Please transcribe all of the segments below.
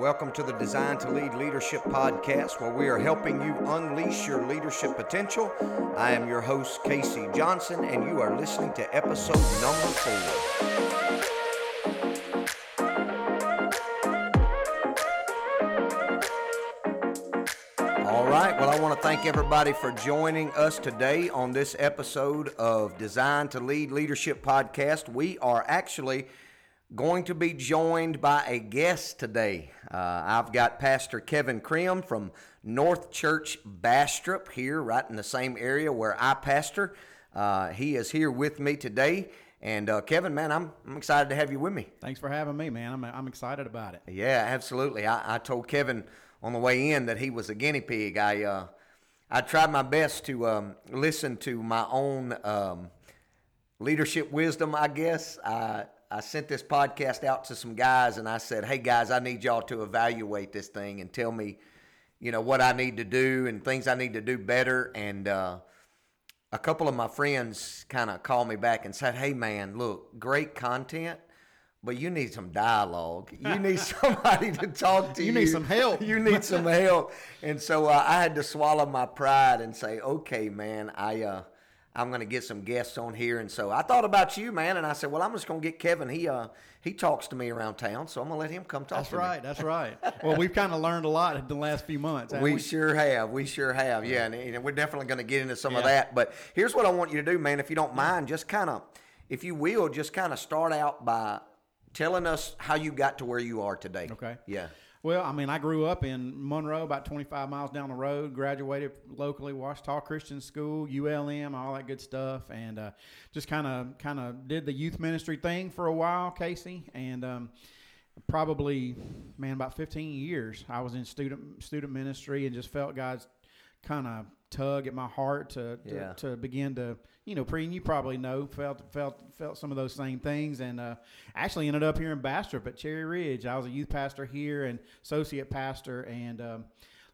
Welcome to the Design to Lead Leadership Podcast, where we are helping you unleash your leadership potential. I am your host, Casey Johnson, and you are listening to episode number four. All right. Well, I want to thank everybody for joining us today on this episode of Design to Lead Leadership Podcast. We are actually going to be joined by a guest today. Uh, I've got Pastor Kevin Krim from North Church Bastrop here, right in the same area where I pastor. Uh, he is here with me today. And uh, Kevin, man, I'm, I'm excited to have you with me. Thanks for having me, man. I'm, I'm excited about it. Yeah, absolutely. I, I told Kevin on the way in that he was a guinea pig. I uh, I tried my best to um, listen to my own um, leadership wisdom. I guess I I sent this podcast out to some guys, and I said, "Hey guys, I need y'all to evaluate this thing and tell me, you know, what I need to do and things I need to do better." And uh, a couple of my friends kind of called me back and said, "Hey man, look, great content." But you need some dialogue. You need somebody to talk to you. You need some help. You need some help. And so uh, I had to swallow my pride and say, "Okay, man, I uh, I'm going to get some guests on here." And so I thought about you, man, and I said, "Well, I'm just going to get Kevin. He uh he talks to me around town, so I'm going to let him come talk That's to right. me." That's right. Well, we've kind of learned a lot in the last few months. haven't We sure have. We sure have. Yeah, and, and we're definitely going to get into some of that. But here's what I want you to do, man. If you don't mind, just kind of, if you will, just kind of start out by telling us how you got to where you are today. Okay. Yeah. Well, I mean, I grew up in Monroe, about 25 miles down the road. Graduated locally, Ouachita Christian School, ULM, all that good stuff, and uh, just kind of kind of did the youth ministry thing for a while, Casey, and um, probably man about 15 years I was in student student ministry and just felt God's kind of tug at my heart to to, Yeah. to begin to you know pre and you probably know felt felt felt some of those same things. And uh, actually ended up here in Bastrop at Cherry Ridge. I was a youth pastor here and associate pastor. And um,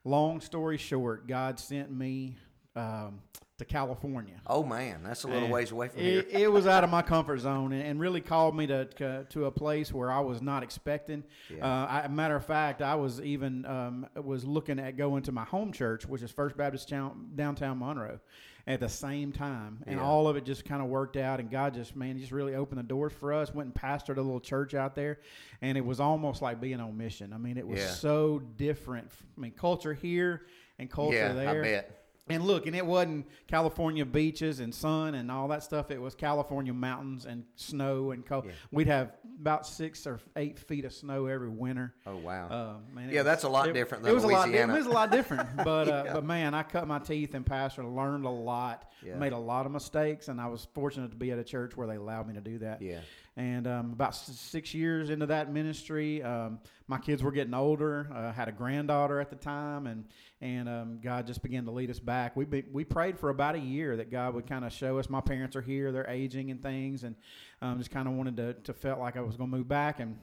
long story short God sent me um, to California Oh man, that's a little and ways away from here. it, it was out of my comfort zone and, and really called me to, to a place where I was not expecting. Yeah. Uh, I, matter of fact, I was even um, was looking at going to my home church, which is First Baptist Town, downtown Monroe, at the same time, and Yeah. all of it just kind of worked out. And God just man, just really opened the doors for us. Went and pastored a little church out there, and it was almost like being on mission. I mean, it was Yeah. so different. I mean, culture here and culture yeah, there. I bet. And look, and it wasn't California beaches and sun and all that stuff. It was California mountains and snow and cold. Yeah. We'd have about six or eight feet of snow every winter. Oh wow. Uh, man, Yeah, was- that's a lot it- different it than was a lot. Louisiana. It was a lot different, but uh, Yeah. but man, I cut my teeth in pastor, learned a lot, Yeah. made a lot of mistakes, and I was fortunate to be at a church where they allowed me to do that. yeah. And um, about six years into that ministry, um, my kids were getting older. Uh, had a granddaughter at the time, and and um, God just began to lead us back. We be, we prayed for about a year that God would kind of show us. My parents are here; they're aging and things, and um, just kind of wanted to to felt like I was going to move back. And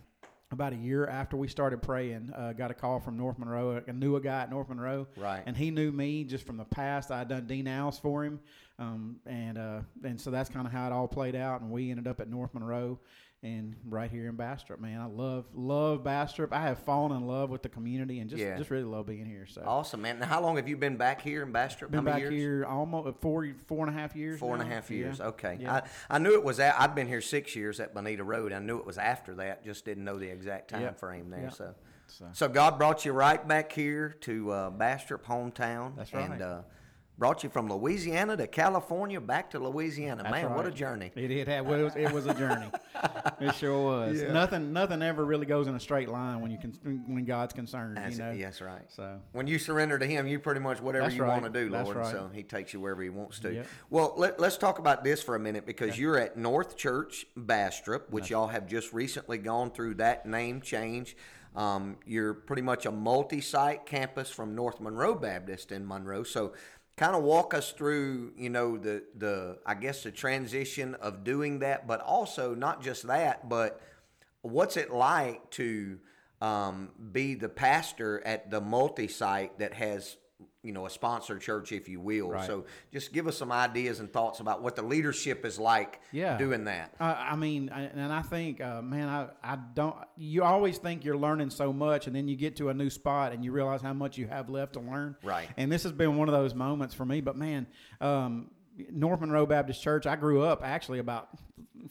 about a year after we started praying, uh, got a call from North Monroe. I knew a guy at North Monroe, Right. and he knew me just from the past. I had done Dean for him, um, and uh, and so that's kind of how it all played out. And we ended up at North Monroe, and right here in Bastrop. Man, I love love Bastrop. I have fallen in love with the community, and just Yeah. just really love being here. So Awesome, man. Now, how long have you been back here in Bastrop? been how many back years? here almost four four and a half years. Four and a half years. Yeah. Okay. Yeah. I, I knew it was. At, I've been here six years at Bonita Road. I knew it was after that. Just didn't know the exact time Yep. frame there. Yep. So, So- so God brought you right back here to uh, Bastrop, hometown. That's right. And uh, brought you from Louisiana to California, back to Louisiana. That's man, what a journey. It it had well, it was, it was a journey. it sure was. Yeah. Nothing nothing ever really goes in a straight line when you can when God's concerned. That's you know. Yes, right. So When you surrender to Him, you pretty much whatever That's you right. want to do, Lord. right. So He takes you wherever He wants to. Yep. Well, let, let's talk about this for a minute because you're at North Church Bastrop, which y'all have just recently gone through that name change. Um, you're pretty much a multi-site campus from North Monroe Baptist in Monroe. So, kind of walk us through, you know, the the I guess the transition of doing that, but also not just that, but what's it like to um, be the pastor at the multi-site that has you know, a sponsored church, if you will. Right. So just give us some ideas and thoughts about what the leadership is like Yeah. doing that. Uh, I mean, and I think, uh, man, I, I don't. You always think you're learning so much, and then you get to a new spot and you realize how much you have left to learn. Right. And this has been one of those moments for me. But man, um, North Monroe Baptist Church. I grew up actually about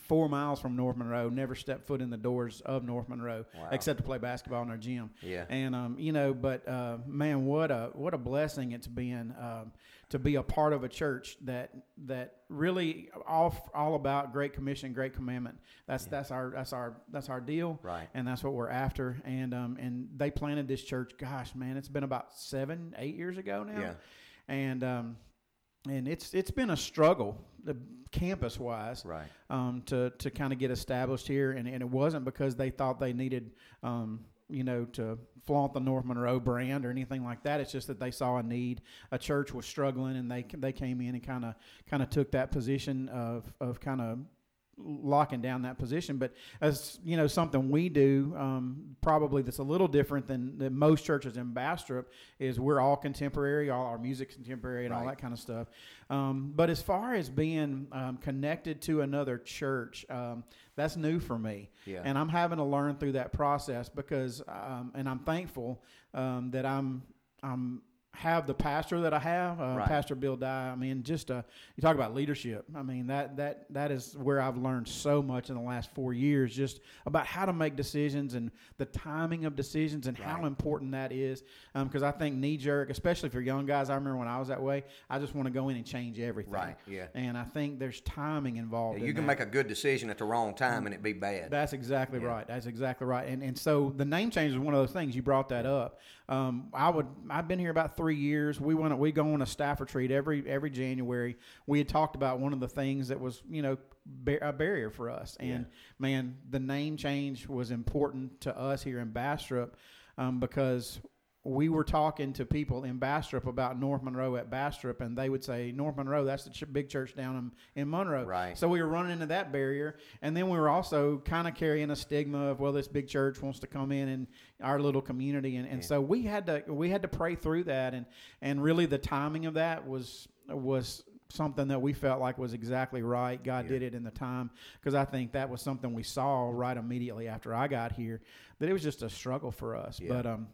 four miles from North Monroe. Never stepped foot in the doors of North Monroe Wow. except to play basketball in our gym. Yeah. And um, you know, but uh, man, what a what a blessing it's been um, to be a part of a church that that really all all about Great Commission, Great Commandment. That's that's our that's our that's our deal. Right. And that's what we're after. And um and they planted this church. Gosh, man, it's been about seven eight years ago now. Yeah. And um and it's it's been a struggle, campus wise Right. um, to to kind of get established here, and, and it wasn't because they thought they needed, um, you know, to flaunt the North Monroe brand or anything like that. It's just that they saw a need. A church was struggling, and they they came in and kind of kind of took that position of of kind of locking down that position. But as you know, something we do um, probably that's a little different than, than most churches in Bastrop is we're all contemporary, all our music's contemporary, and all that kind of stuff. Um, but as far as being um, connected to another church, um, that's new for me, Yeah. and I'm having to learn through that process because, um, and I'm thankful um, that I'm I'm have the pastor that I have, uh, Right. Pastor Bill Dye. I mean, just uh, you talk about leadership. I mean that that that is where I've learned so much in the last four years, just about how to make decisions and the timing of decisions and how important that is. Because I think knee jerk, especially for young guys, I remember when I was that way. I just want to go in and change everything. Right, yeah. And I think there's timing involved. Yeah, in you can that. make a good decision at the wrong time and it be bad. That's exactly Yeah. right. That's exactly right. And and so the name change is one of those things. You brought that up. Um, I would. I've been here about three years. We went. We go on a staff retreat every every January. We had talked about one of the things that was you know bar- a barrier for us. And man, the name change was important to us here in Bastrop um, because we were talking to people in Bastrop about North Monroe at Bastrop, and they would say North Monroe, that's the ch- big church down in, in Monroe. Right. So we were running into that barrier, and then we were also kind of carrying a stigma of well, this big church wants to come in in our little community, and, and so we had to we had to pray through that, and and really the timing of that was was something that we felt like was exactly right. God did it in the time because I think that was something we saw right immediately after I got here that it was just a struggle for us, but um.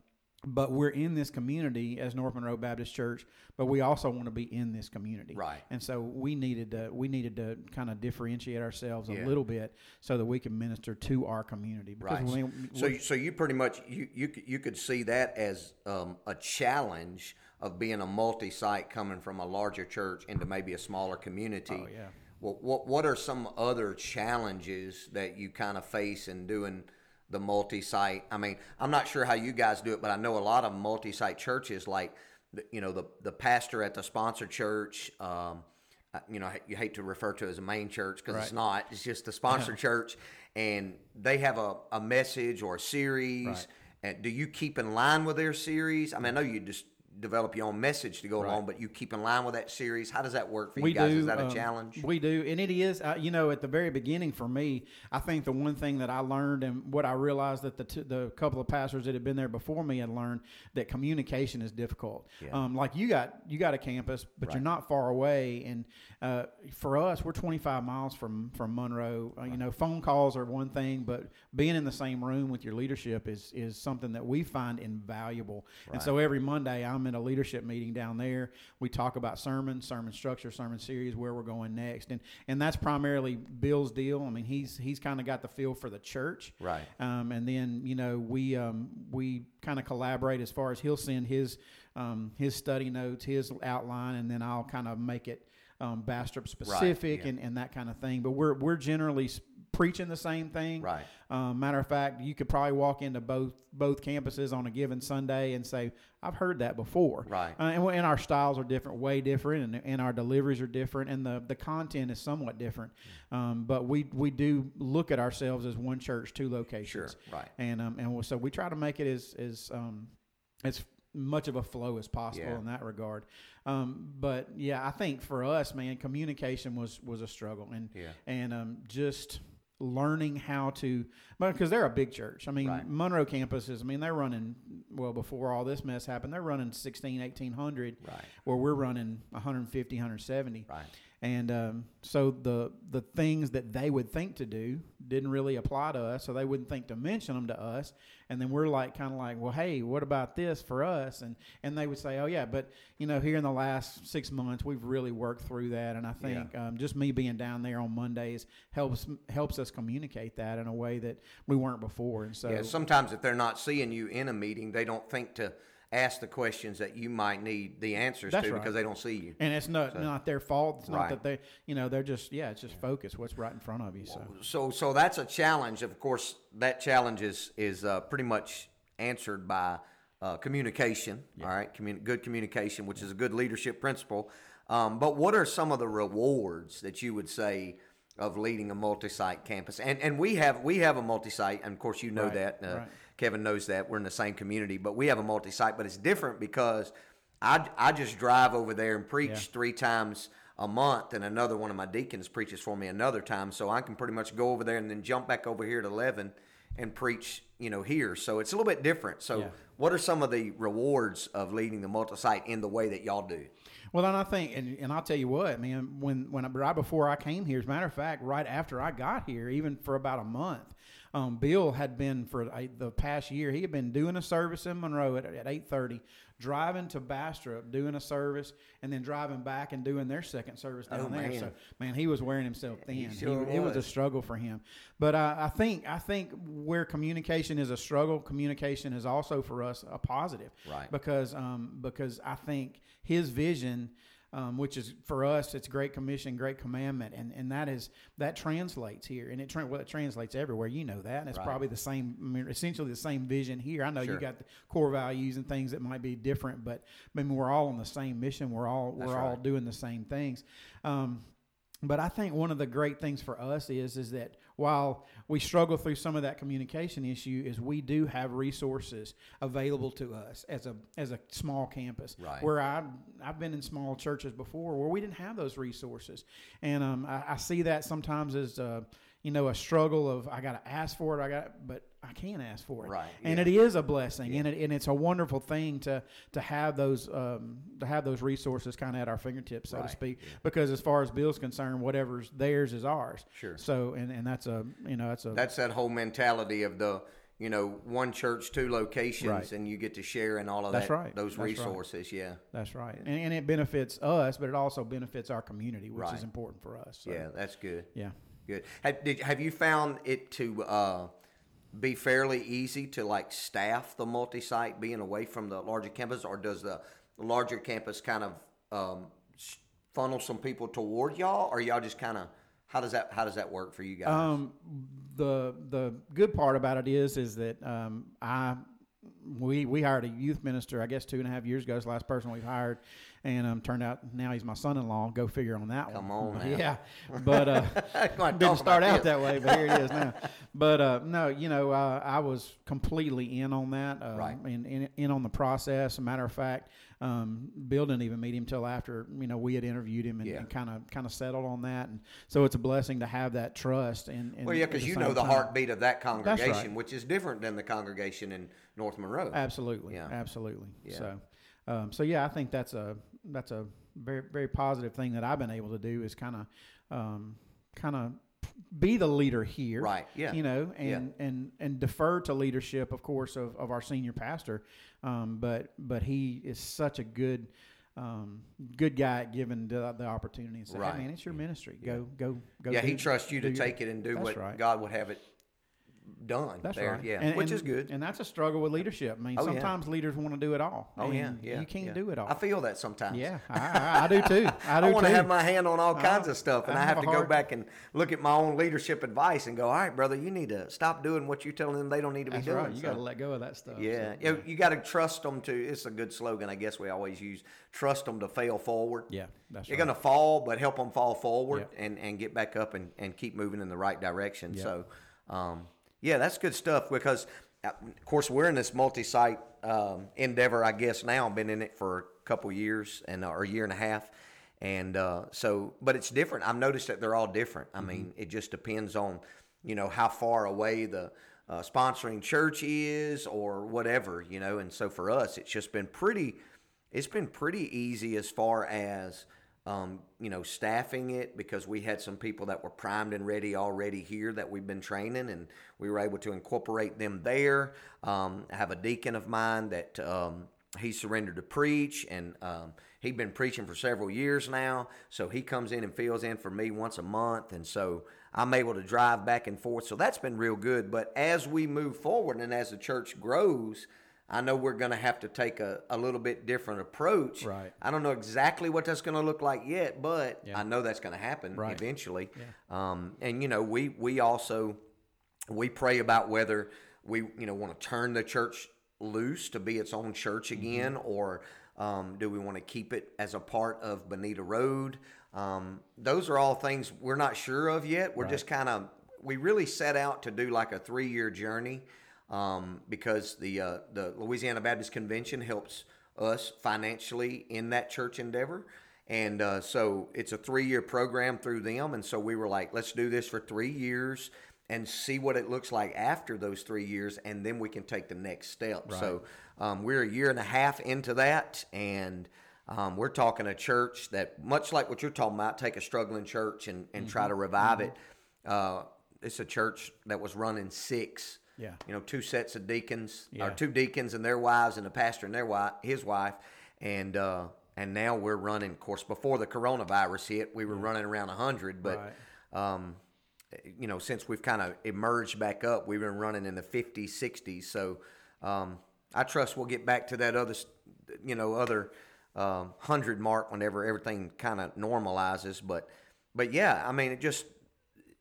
But we're in this community as North Monroe Baptist Church, but we also want to be in this community, Right. and so we needed to we needed to kind of differentiate ourselves a Yeah. little bit so that we can minister to our community. Right. we- So, you- so you pretty much you you could- you could see that as um, a challenge of being a multi-site coming from a larger church into maybe a smaller community. Oh, yeah. Well, what what are some other challenges that you kind of face in doing the multi-site? I mean, I'm not sure how you guys do it, but I know a lot of multi-site churches like you know the the pastor at the sponsor church. Um, you know, you hate to refer to it as a main church because it's not. It's just the sponsor church, and they have a, a message or a series. Right. And do you keep in line with their series? I mean, I know you just develop your own message to go along, but you keep in line with that series. How does that work for you guys? is that a um, challenge? We do, and it is. Uh, you know, at the very beginning for me, I think the one thing that I learned and what I realized that the t- the couple of pastors that had been there before me had learned that communication is difficult. Um, like you got you got a campus, but you're not far away, and uh, for us, we're 25 miles from from Monroe. Uh, You know, phone calls are one thing, but being in the same room with your leadership is is something that we find invaluable. And so every Monday, I'm in a leadership meeting down there. We talk about sermon, sermon structure, sermon series, where we're going next, and and that's primarily Bill's deal. I mean, he's he's kind of got the feel for the church, Right. Um, and then you know we um, we kind of collaborate as far as he'll send his um, his study notes, his outline, and then I'll kind of make it um, Bastrop specific yeah. and, and that kind of thing. But we're we're generally preaching the same thing. Right. Um, matter of fact, you could probably walk into both both campuses on a given Sunday and say, "I've heard that before." Right. Uh, and, and our styles are different, way different, and, and our deliveries are different, and the, the content is somewhat different. Um, but we we do look at ourselves as one church, two locations. Sure, right. And um, and so we try to make it as as um, as much of a flow as possible Yeah. in that regard. Um, but yeah, I think for us, man, communication was was a struggle, and Yeah. and um, just learning how to because they're a big church. I mean, Right. Monroe campuses. I mean, they're running well before all this mess happened they're running 16 1800 Right. where we're running 150 170 Right. And um, so the the things that they would think to do didn't really apply to us, so they wouldn't think to mention them to us. And then we're like, kind of like, well, hey, what about this for us? And and they would say, oh yeah, but you know, here in the last six months, we've really worked through that. And I think um, just me being down there on Mondays helps helps us communicate that in a way that we weren't before. And so Yeah, sometimes if they're not seeing you in a meeting, they don't think to ask the questions that you might need the answers That's to right. because they don't see you. and it's not not their fault. It's not Right. that they, you know, they're just yeah, it's just focus what's right in front of you. So So, so that's a challenge. Of course, that challenge is is uh, pretty much answered by uh, communication. All right, Commun- good communication, which is a good leadership principle. Um, but what are some of the rewards that you would say of leading a multi-site campus? And and we have we have a multi-site, and of course you know Right, that. Uh, right. Kevin knows that we're in the same community, but we have a multi-site, but it's different because I, I just drive over there and preach Yeah. three times a month, and another one of my deacons preaches for me another time, so I can pretty much go over there and then jump back over here at eleven and preach, you know, here. So it's a little bit different. So, Yeah. what are some of the rewards of leading the multi-site in the way that y'all do? Well, and I think, and, and I'll tell you what, man. When when I, right before I came here, as a matter of fact, right after I got here, even for about a month, um, Bill had been for a, the past year. He had been doing a service in Monroe at, at eight thirty, driving to Bastrop, doing a service, and then driving back and doing their second service down Oh, there. man. So, man, he was wearing himself thin. He sure it was a struggle for him. But uh, I think I think where communication is a struggle, communication is also for us a positive. Right. Because um, because I think his vision. Um, which is for us, it's great commission, great commandment, and, and that is that translates here, and it tra- well, it translates everywhere. You know that, and it's Right. probably the same, I mean, essentially the same vision here. I know Sure. you got the core values and things that might be different, but I mean we're all on the same mission. We're all That's we're all doing the same things. Um, but I think one of the great things for us is is that while we struggle through some of that communication issue, is we do have resources available to us as a as a small campus. Right. Where I I've been in small churches before where we didn't have those resources, and um, I, I see that sometimes as uh, you know a struggle of I got to ask for it, I got, but I can't ask for it. Right, And yeah. it is a blessing, and it and it's a wonderful thing to to have those um, to have those resources kind of at our fingertips, so Right, to speak. Because as far as Bill's concerned, whatever's theirs is ours. Sure. So and, and that's a you know that's a That's that whole mentality of the, you know, one church, two locations, Right. and you get to share in all of That's that, right. those That's right. resources. Yeah. that's right, and, and it benefits us, but it also benefits our community, which Right. is important for us. So, Yeah, that's good. yeah. Good. Have, did, have you found it to uh, be fairly easy to like staff the multi-site being away from the larger campus, or does the larger campus kind of um, funnel some people toward y'all, or y'all just kind of how does that how does that work for you guys? Um, the the good part about it is is that um, I we we hired a youth minister. I guess two and a half years ago. It's the last person we've hired, and um, turned out now he's my son-in-law. Go figure on that Come one. on now. yeah. But uh, didn't start out this. that way, but here it is now. But uh, no, you know, uh, I was completely in on that, uh, Right. in, in in on the process. As a matter of fact, um, Bill didn't even meet him till after you know we had interviewed him and kind of kind of settled on that, and so it's a blessing to have that trust. And, and Well, yeah, because you know the time- heartbeat of that right. congregation, which is different than the congregation in North Monroe. Absolutely, Yeah. absolutely. Yeah. So, um, so yeah, I think that's a that's a very very positive thing that I've been able to do is kind of um, kind of be the leader here, Right, yeah. You know, Yeah. and and and defer to leadership, of course, of, of our senior pastor. Um, but but he is such a good. Um, good guy given the, the opportunity and say, Right. "Hey, man, it's your ministry. Go, go, go." yeah, he trusts you to do your- take it and do what right. God would have it done. That's there. right. Yeah, And- which and- is good. And that's a struggle with leadership. I mean, Oh, yeah. sometimes leaders want to do it all. Oh yeah, yeah. You can't yeah. do it all. I feel that sometimes. Yeah, I, I, I do too. I do I want to have my hand on all kinds of stuff, and I have have to go back and look at my own leadership advice and go, "All right, brother, you need to stop doing what you're telling them they don't need to That's be doing." right. You So, got to let go of that stuff. yeah, so, yeah, you got to trust them to. It's a good slogan, I guess we always use. Trust them to fail forward. yeah, that's You're right. going to fall, but help them fall forward and, and get back up and, and keep moving in the right direction. So, um, yeah, that's good stuff because, uh, of course, we're in this multi site um, endeavor, I guess, now. I've been in it for a couple years and or a year and a half. And uh, so, but it's different. I've noticed that they're all different. Mm-hmm. I mean, it just depends on, you know, how far away the uh, sponsoring church is or whatever, you know. And so for us, it's just been pretty. It's been pretty easy as far as um, you know staffing it because we had some people that were primed and ready already here that we've been training, and we were able to incorporate them there. Um, I have a deacon of mine that. Um, he surrendered to preach and um, he'd been preaching for several years now so he comes in and fills in for me once a month and so i'm able to drive back and forth so that's been real good but as we move forward and as the church grows i know we're going to have to take a, a little bit different approach. Right. i don't know exactly what that's going to look like yet but Yeah. i know that's going to happen Right. eventually. Um, and you know we we also we pray about whether we you know want to turn the church loose to be its own church again or um, do we want to keep it as a part of bonita road? Um, those are all things we're not sure of yet. We're just kind of we really set out to do like a three year journey um, because the uh, the louisiana baptist convention helps us financially in that church endeavor and uh, so it's a three year program through them. And so we were like, let's do this for three years and see what it looks like after those three years. And then we can take the next step. So um, we're a year and a half into that. And um, we're talking a church that, much like what you're talking about, take a struggling church and, and try to revive it. Uh, it's a church that was running six. Yeah. You know, two sets of deacons, Yeah. or two deacons and their wives, and a pastor and their wife, his wife, and uh, and now we're running. Of course, before the coronavirus hit, we were running around hundred, but um, you know, since we've kind of emerged back up, we've been running in the 50s, 60s. So um, I trust we'll get back to that other, you know, other um, hundred mark whenever everything kind of normalizes. But but yeah, I mean, it just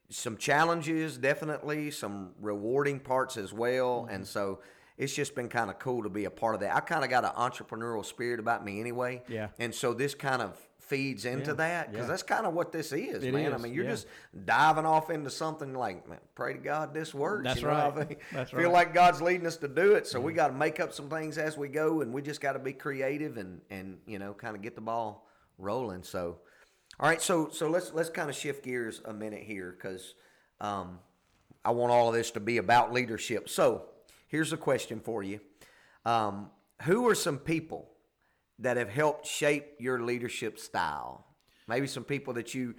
some challenges, definitely some rewarding parts as well, Mm-hmm. and so it's just been kind of cool to be a part of that. I kind of got an entrepreneurial spirit about me anyway, Yeah. and so this kind of feeds into Yeah, that because yeah. that's kind of what this is, It man. I mean, you're yeah. just diving off into something like, man, pray to God this works. That's you know, I right. think- That's feel right. like God's leading us to do it, so we got to make up some things as we go, and we just got to be creative and and you know, kind of get the ball rolling. So, all right, so so let's let's kind of shift gears a minute here because um, I want all of this to be about leadership. So, here's a question for you: um, Who are some people that have helped shape your leadership style? Maybe some people that you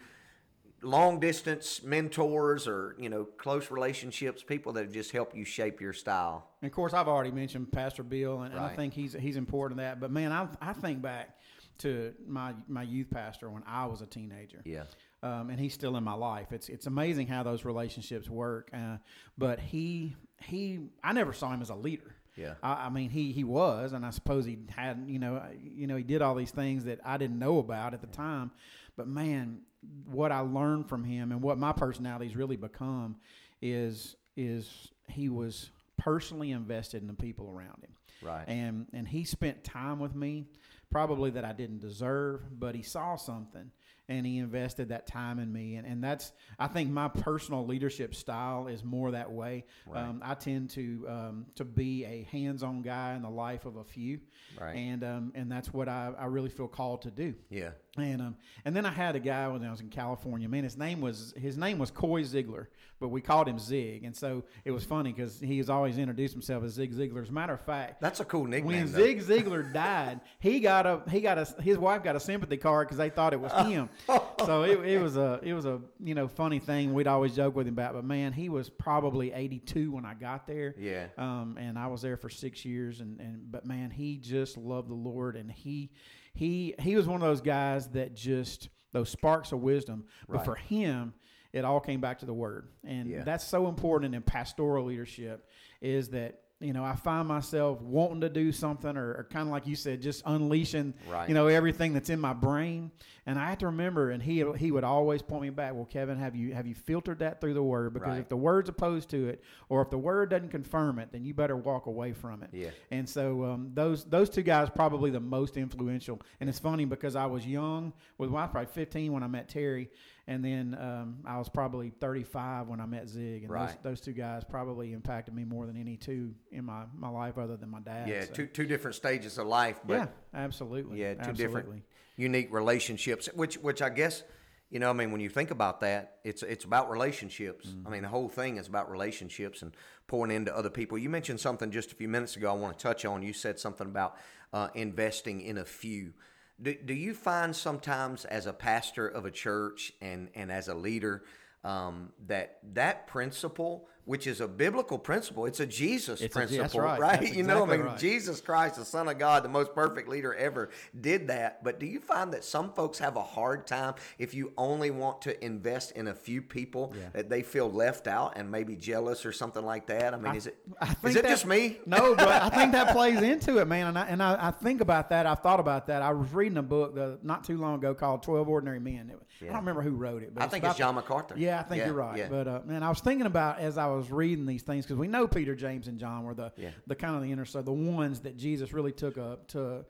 long distance mentors or you know close relationships, people that have just helped you shape your style. And of course, I've already mentioned Pastor Bill, and, and I think he's he's important in that. But man, I I think back to my my youth pastor when I was a teenager. Yeah. Um, and he's still in my life. It's it's amazing how those relationships work. Uh, but he he I never saw him as a leader. Yeah. I, I mean he he was, and I suppose he had you know you know he did all these things that I didn't know about at the time. But man, what I learned from him and what my personality's really become is is he was personally invested in the people around him Right. and and he spent time with me probably that I didn't deserve but he saw something and he invested that time in me. And, and that's I think my personal leadership style is more that way. Um, I tend to um, to be a hands-on guy in the life of a few. Right. and um, and that's what I, I really feel called to do. Yeah. And um, and then I had a guy when I was in California. Man, his name was his name was Coy Ziegler, but we called him Zig. And so it was funny because he has always introduced himself as Zig Ziglar. As a matter of fact, That's a cool nickname. when though. Zig Ziglar died, he got a he got a his wife got a sympathy card because they thought it was him. so it, it was a it was a you know funny thing we'd always joke with him about. But man, he was probably eighty two when I got there. Yeah. Um, and I was there for six years, and, and but man, he just loved the Lord, and he he he was one of those guys that just those sparks of wisdom. But Right. for him, it all came back to the Word, and Yeah. that's so important in pastoral leadership. Is that you know I find myself wanting to do something, or, or kind of like you said, just unleashing Right. you know everything that's in my brain, and I have to remember. And he he would always point me back. Well, Kevin, have you have you filtered that through the Word? Because Right. if the Word's opposed to it, or if the Word doesn't confirm it, then you better walk away from it. Yeah. And so um, those those two guys probably the most influential. And it's funny because I was young with well, I was probably 15 when I met Terry, and then um, I was probably 35 when I met Zig. And those, Right. those two guys probably impacted me more than any two in my, my life other than my dad. Yeah, so. two two different stages of life, but yeah, absolutely. yeah, two absolutely. different unique relationships, which which I guess you know, I mean, when you think about that, it's it's about relationships. I mean, the whole thing is about relationships and pouring into other people. You mentioned something just a few minutes ago. I want to touch on. You said something about uh, investing in a few. Do, do you find sometimes as a pastor of a church and and as a leader um, that that principle which is a biblical principle. It's a Jesus It's a- principle, that's right. right? You know, I mean, right. Jesus Christ, the Son of God, the most perfect leader ever, did that. But do you find that some folks have a hard time if you only want to invest in a few people Yeah. that they feel left out and maybe jealous or something like that? I mean, is it I is it that- just me? No, but I think that plays into it, man. And I and I, I think about that. I've thought about that. I was reading a book uh, not too long ago called Twelve Ordinary Men. It- I don't remember who wrote it, but I think about it's John MacArthur. Yeah, I think Yeah, you're right. yeah. But uh, man, I was thinking about as I was reading these things because we know Peter, James, and John were the Yeah. the kind of the inner so the ones that Jesus really took up to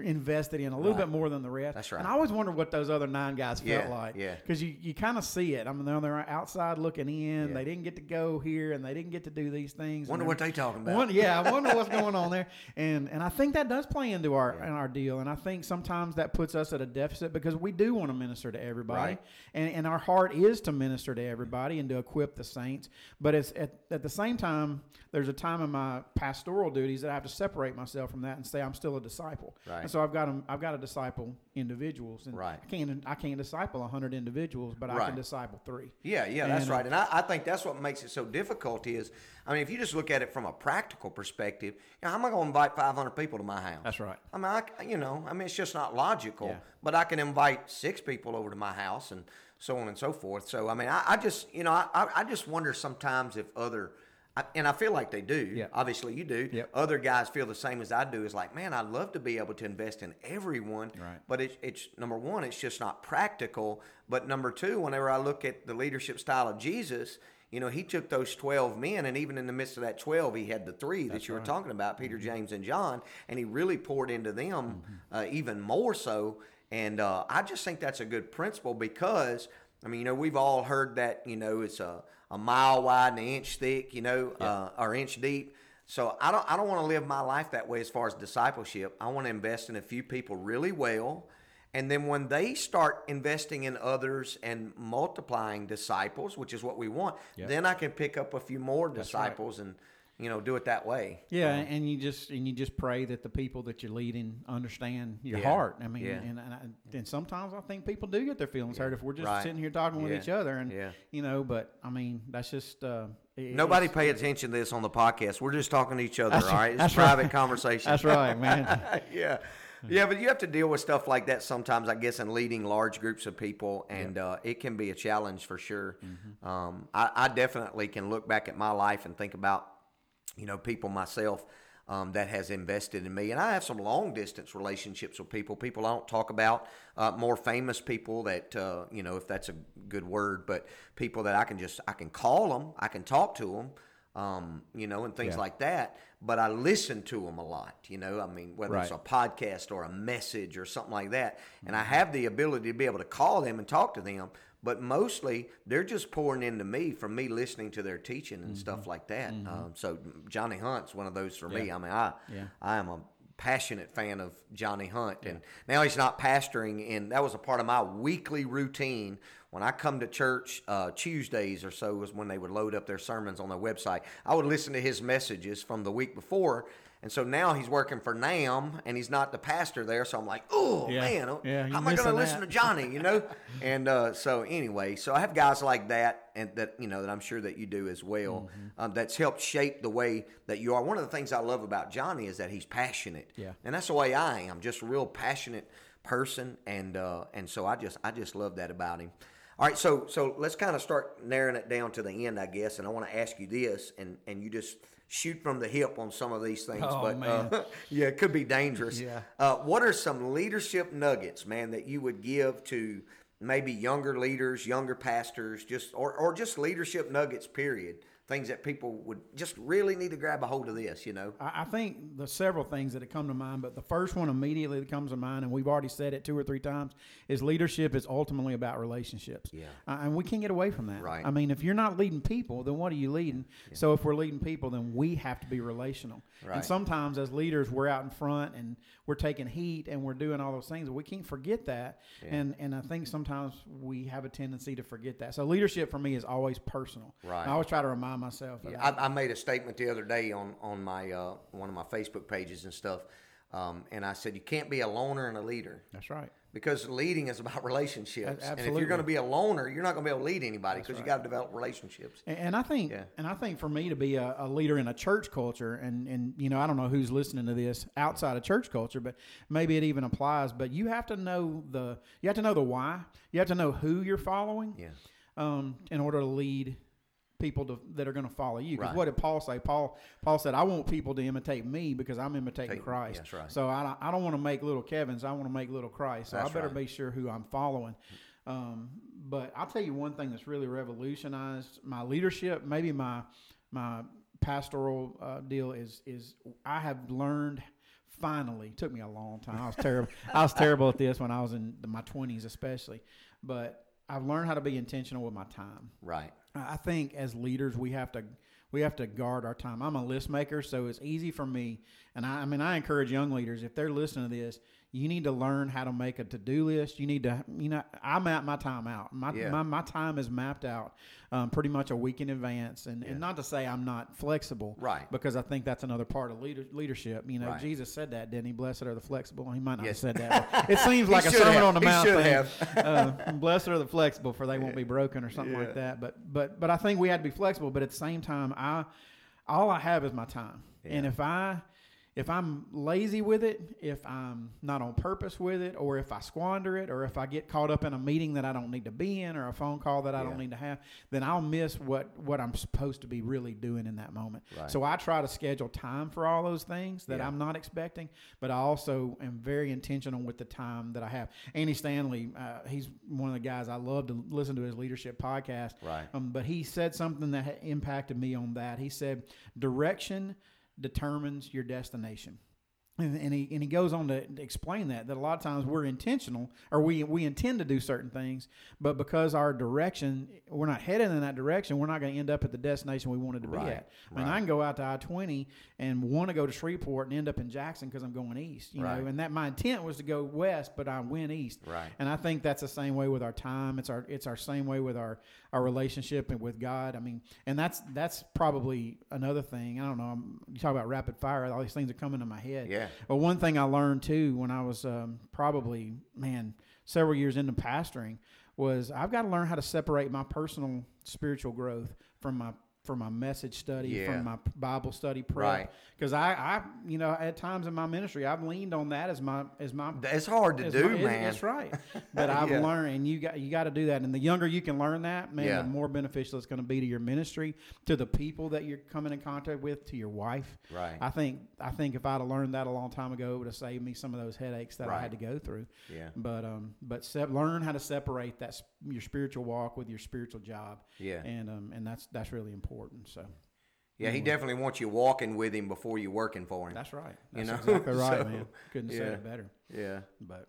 invested in a little Right. bit more than the rest. That's right. And I always wonder what those other nine guys Yeah, felt like. yeah. Because you, you kind of see it. I mean, they're, they're outside looking in. Yeah. They didn't get to go here and they didn't get to do these things. Wonder what they talking about. one, yeah, I wonder what's going on there, and and I think that does play into our in our deal, and I think sometimes that puts us at a deficit because we do want to minister to everybody, Right. and and our heart is to minister to everybody and to equip the saints, but it's at at the same time there's a time in my pastoral duties that I have to separate myself from that and say I'm still a disciple, Right. And so I've got to I've got to disciple individuals, and Right. I can't I can't disciple hundred individuals, but I can disciple three. Yeah, yeah, that's And, uh, right. And I, I think that's what makes it so difficult is, I mean, if you just look at it from a practical perspective, you know, how am I going to invite 500 people to my house? That's right. I mean, I, you know, I mean, it's just not logical. Yeah. But I can invite six people over to my house and so on and so forth. So, I mean, I, I just, you know, I I just wonder sometimes if other, I, and I feel like they do. Obviously, you do. Yep. Other guys feel the same as I do. Is like, man, I'd love to be able to invest in everyone. Right. But it's, it's number one, it's just not practical. But number two, whenever I look at the leadership style of Jesus, you know, he took those 12 men, and even in the midst of that 12, he had the three that you were talking about Peter, James, and John, and he really poured into them uh, even more so. And uh, I just think that's a good principle because, I mean, you know, we've all heard that, you know, it's a, a mile wide and an inch thick, you know, uh, or inch deep. So I don't I don't want to live my life that way as far as discipleship. I want to invest in a few people really well. And then when they start investing in others and multiplying disciples, which is what we want, then I can pick up a few more disciples and you know do it that way. Yeah, and you just and you just pray that the people that you're leading understand your Yeah. heart. I mean, Yeah. and, and I- and sometimes I think people do get their feelings hurt if we're just Right. sitting here talking with Yeah. each other, and Yeah. you know. But I mean, that's just uh, Nobody pay attention to this on the podcast. We're just talking to each other, all right? It's private right. conversation. That's right, man. yeah. Yeah, but you have to deal with stuff like that sometimes, I guess, in leading large groups of people, and uh, it can be a challenge for sure. Mm-hmm. Um, I, I definitely can look back at my life and think about, you know, people myself um, that has invested in me, and I have some long distance relationships with people. People I don't talk about, uh, more famous people that uh, you know, if that's a good word, but people that I can just I can call them, I can talk to them. Um, you know, and things Yeah. like that. But I listen to them a lot. You know, I mean, whether it's a podcast or a message or something like that. And I have the ability to be able to call them and talk to them, but mostly they're just pouring into me from me listening to their teaching and stuff like that. Um, so Johnny Hunt's one of those for me. I mean, I Yeah. I am a passionate fan of Johnny Hunt, and now he's not pastoring, and that was a part of my weekly routine. When I come to church uh, Tuesdays or so was when they would load up their sermons on their website. I would listen to his messages from the week before, and so now he's working for NAMB, and he's not the pastor there. So I'm like, oh Yeah. man, Yeah, how am I going to listen to Johnny? You know, and uh, so anyway, so I have guys like that, and that you know that I'm sure that you do as well. Mm-hmm. Um, that's helped shape the way that you are. One of the things I love about Johnny is that he's passionate. Yeah. and that's the way I am. Just a real passionate person, and uh, and so I just I just love that about him. All right, so so let's kind of start narrowing it down to the end, I guess. And I want to ask you this, and and you just shoot from the hip on some of these things. Oh, but man. Uh, yeah, it could be dangerous. Yeah. Uh, what are some leadership nuggets, man, that you would give to maybe younger leaders, younger pastors, just or, or just leadership nuggets, period, things that people would just really need to grab a hold of this, you know? I, I think the several things that have come to mind, but the first one immediately that comes to mind, and we've already said it two or three times, is leadership is ultimately about relationships. Yeah. Uh, and we can't get away from that. Right. I mean, if you're not leading people, then what are you leading? So if we're leading people, then we have to be relational. Right. And sometimes as leaders, we're out in front and we're taking heat and we're doing all those things. But we can't forget that. Yeah. And and I think sometimes we have a tendency to forget that. So leadership for me is always personal. Right. I always try to remind myself Yeah. I, I made a statement the other day on on my uh, one of my Facebook pages and stuff, um, and I said you can't be a loner and a leader That's right. because leading is about relationships. And if you're going to be a loner, you're not going to be able to lead anybody because you got to develop relationships. And, and I think, Yeah. and I think for me to be a, a leader in a church culture, and and you know, I don't know who's listening to this outside of church culture, but maybe it even applies. But you have to know the, you have to know the why. You have to know who you're following. Yeah. Um, in order to lead people to, that are going to follow you. Because Right. what did Paul say? Paul Paul said, "I want people to imitate me because I'm imitating Take- Christ." that's right. So I don't, I don't want to make little Kevin's. I want to make little Christ. So That's I better right. be sure who I'm following. Um, but I'll tell you one thing that's really revolutionized my leadership. Maybe my my pastoral uh, deal is is I have learned. Finally, it took me a long time. I was terrible. I was terrible at this when I was in my twenties, especially. But I've learned how to be intentional with my time. Right. I think as leaders we have to we have to guard our time. I'm a list maker, so it's easy for me. And I, I mean, I encourage young leaders if they're listening to this, you need to learn how to make a to do list. You need to, you know, I map my time out. My Yeah. my, my time is mapped out um, pretty much a week in advance. And, and not to say I'm not flexible, Right. Because I think that's another part of leader, leadership. You know, Right. Jesus said that, didn't he? Blessed are the flexible. He might not Yes. have said that. it seems like a sermon have. on the He mount should thing. have. uh, blessed are the flexible, for they won't be broken, or something like that. But but but I think we had to be flexible. But at the same time, I all I have is my time, and if I if I'm lazy with it, if I'm not on purpose with it, or if I squander it, or if I get caught up in a meeting that I don't need to be in, or a phone call that I Yeah. don't need to have, then I'll miss what what I'm supposed to be really doing in that moment. Right. So I try to schedule time for all those things that Yeah. I'm not expecting, but I also am very intentional with the time that I have. Andy Stanley, uh, he's one of the guys I love to listen to his leadership podcast. Right. Um, but he said something that impacted me on that. He said, "Direction determines your destination." And, and he and he goes on to explain that that a lot of times we're intentional or we we intend to do certain things, but because our direction we're not headed in that direction, we're not going to end up at the destination we wanted to be at. I mean, I can go out to I twenty and want to go to Shreveport and end up in Jackson because I'm going east, you Right. know. And that my intent was to go west, but I went east. Right. And I think that's the same way with our time. It's our it's our same way with our our relationship and with God. I mean, and that's that's probably another thing. I don't know. I'm, you talk about rapid fire. All these things are coming to my head. Yeah. But one thing I learned too when I was um, probably man several years into pastoring was I've got to learn how to separate my personal spiritual growth from my from my message study, Yeah. from my Bible study prep. Right. Because I, I, you know, at times in my ministry, I've leaned on that as my as my It's hard to do, my- man. That's right. But I've Yeah. learned, and you got you got to do that. And the younger you can learn that, man, Yeah. the more beneficial it's going to be to your ministry, to the people that you're coming in contact with, to your wife. Right. I think I think if I'd have learned that a long time ago, it would have saved me some of those headaches that I had to go through. Yeah. But um, but se- learn how to separate that your spiritual walk with your spiritual job. Yeah. And um, and that's that's really important. So Yeah, he definitely wants you walking with him before you're working for him. that's right. You That's know? exactly right, So, man. Couldn't say yeah. it better. yeah. But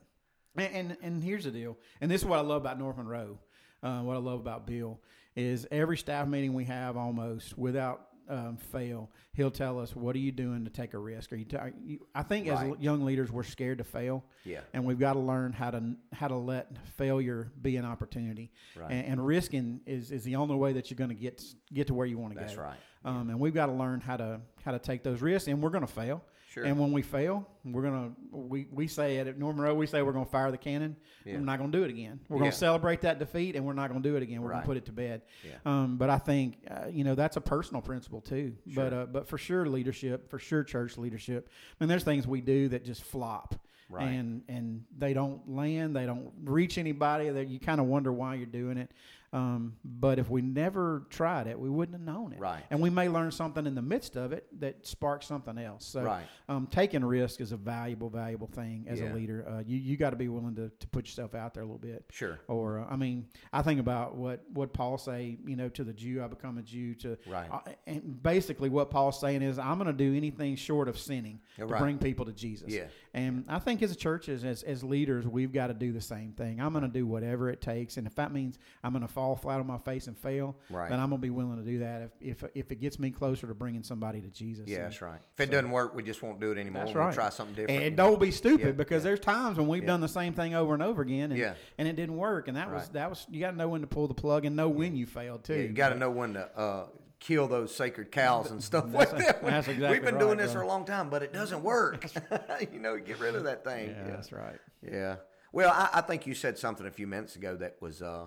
and, and and here's the deal, and this is what I love about North Monroe. Uh, what I love about Bill is every staff meeting we have, almost without um, fail, he'll tell us, "What are you doing to take a risk?" Are you? ta- you I think as young leaders, we're scared to fail, Yeah. and we've got to learn how to how to let failure be an opportunity. Right. And, and risking is, is the only way that you're going to get get to where you want to go. That's right. Um, and we've got to learn how to how to take those risks, and we're going to fail. Sure. And when we fail, we're gonna we, we say at North Monroe, we say we're gonna fire the cannon. Yeah. We're not gonna do it again. We're Yeah. gonna celebrate that defeat, and we're not gonna do it again. We're Right. gonna put it to bed. Yeah. Um, but I think uh, you know that's a personal principle too. But uh, but for sure leadership, for sure church leadership. I mean, there's things we do that just flop. Right. And and they don't land, they don't reach anybody. That you kind of wonder why you're doing it. Um, but if we never tried it, we wouldn't have known it. Right. And we may learn something in the midst of it that sparks something else. So Right. um, taking risk is a valuable, valuable thing as Yeah. a leader. Uh, you you got to be willing to, to put yourself out there a little bit. Sure. Or uh, I mean, I think about what what Paul say. You know, to the Jew, I become a Jew. To Right. uh, and basically, what Paul's saying is, I'm going to do anything short of sinning Yeah, to right. bring people to Jesus. Yeah. And I think as a church, as, as, leaders, we've got to do the same thing. I'm going to do whatever it takes. And if that means I'm going to fall flat on my face and fail, Right. then I'm going to be willing to do that if, if, if it gets me closer to bringing somebody to Jesus. Yeah, And- that's right. If it doesn't work, we just won't do it anymore. That's we'll right. try something different. And don't be stupid Yeah, because yeah. there's times when we've done the same thing over and over again, and, Yeah. and it didn't work. And that was that was you got to know when to pull the plug and know when you failed too. Yeah, you got to know when to uh, kill those sacred cows and stuff That's like that. that's We've exactly been doing right, this for a long time, but it doesn't work. you know, get rid of that thing. Yeah, that's right. Yeah. Well, I, I think you said something a few minutes ago that was uh,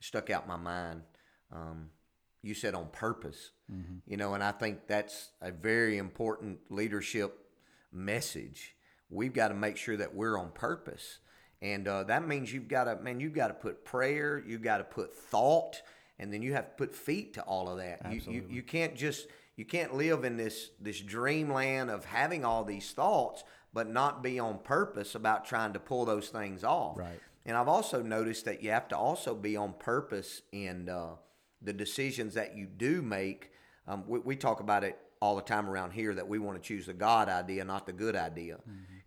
stuck out my mind. Um, you said on purpose, you know, and I think that's a very important leadership message. We've got to make sure that we're on purpose, and uh, that means you've got to, man, you've got to put prayer, you've got to put thought, and then you have to put feet to all of that. You, you, you can't just you can't live in this this dreamland of having all these thoughts, but not be on purpose about trying to pull those things off. Right. And I've also noticed that you have to also be on purpose in uh, the decisions that you do make. Um, we, we talk about it all the time around here that we want to choose the God idea, not the good idea.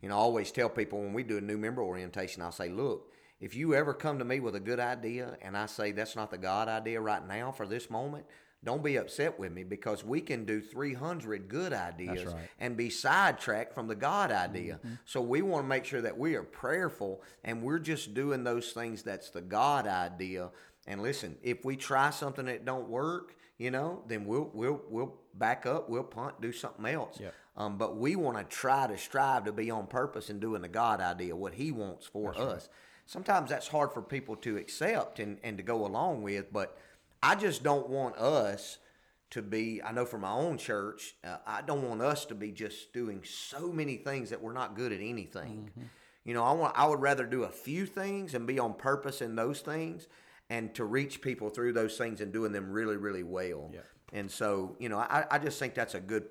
You know, I always tell people when we do a new member orientation, I'll say, look, if you ever come to me with a good idea and I say that's not the God idea right now for this moment, don't be upset with me because we can do 300 good ideas right. and be sidetracked from the God idea. So we want to make sure that we are prayerful and we're just doing those things that's the God idea. And listen, if we try something that don't work, you know, then we'll we'll we'll back up, we'll punt, do something else. Yep. Um, but we want to try to strive to be on purpose and doing the God idea, what He wants for us. Sometimes that's hard for people to accept and, and to go along with, but I just don't want us to be, I know for my own church, uh, I don't want us to be just doing so many things that we're not good at anything. You know, I want, I would rather do a few things and be on purpose in those things and to reach people through those things and doing them really, really well. Yeah. And so, you know, I, I just think that's a good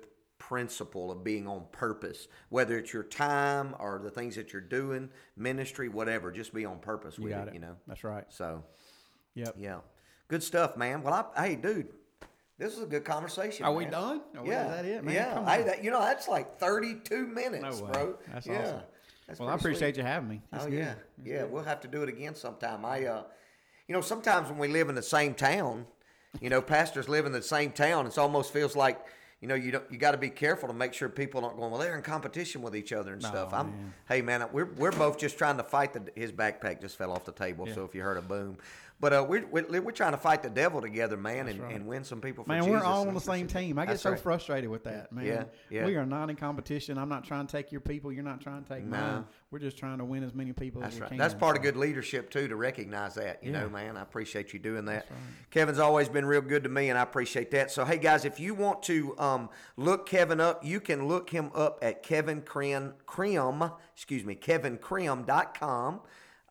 principle of being on purpose, whether it's your time or the things that you're doing, ministry, whatever, just be on purpose You with got it, it. you know. That's right. So, Yep. yeah. Good stuff, man. Well, I, hey, dude, this is a good conversation. Are we done? Are we- yeah. is that it, man? Yeah. Hey, that, you know, that's like 32 minutes, No bro. That's yeah. awesome. That's Well, I pretty sweet. appreciate you having me. That's oh good. yeah, yeah. We'll have to do it again sometime. I, uh, you know, sometimes when we live in the same town, you know, pastors live in the same town. It almost feels like, you know, you don't, you got to be careful to make sure people aren't going. Well, they're in competition with each other and stuff. I'm, man. hey man, we're we're both just trying to fight the. His backpack just fell off the table, so if you heard a boom, but uh, we're, we're we're trying to fight the devil together, man, and, right. and win some people for Man, Jesus. we're all on the same team. I get so right. frustrated with that, man. Yeah, yeah. We are not in competition. I'm not trying to take your people. You're not trying to take No. mine. We're just trying to win as many people That's as we right. can. That's part of good leadership too to recognize that. You Yeah. know, man, I appreciate you doing that. Kevin's always been real good to me, and I appreciate that. So, hey guys, if you want to um, look Kevin up, you can look him up at Kevin Crim, Crim excuse me, KevinCrim.com.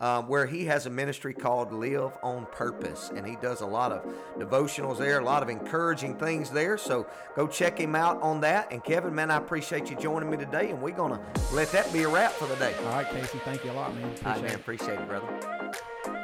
Um, where he has a ministry called Live on Purpose, and he does a lot of devotionals there, a lot of encouraging things there. So go check him out on that. And Kevin, man, I appreciate you joining me today, and we're gonna let that be a wrap for the day. All right, Casey. Thank you a lot, man. Right, Appreciate man. it. Appreciate it, brother.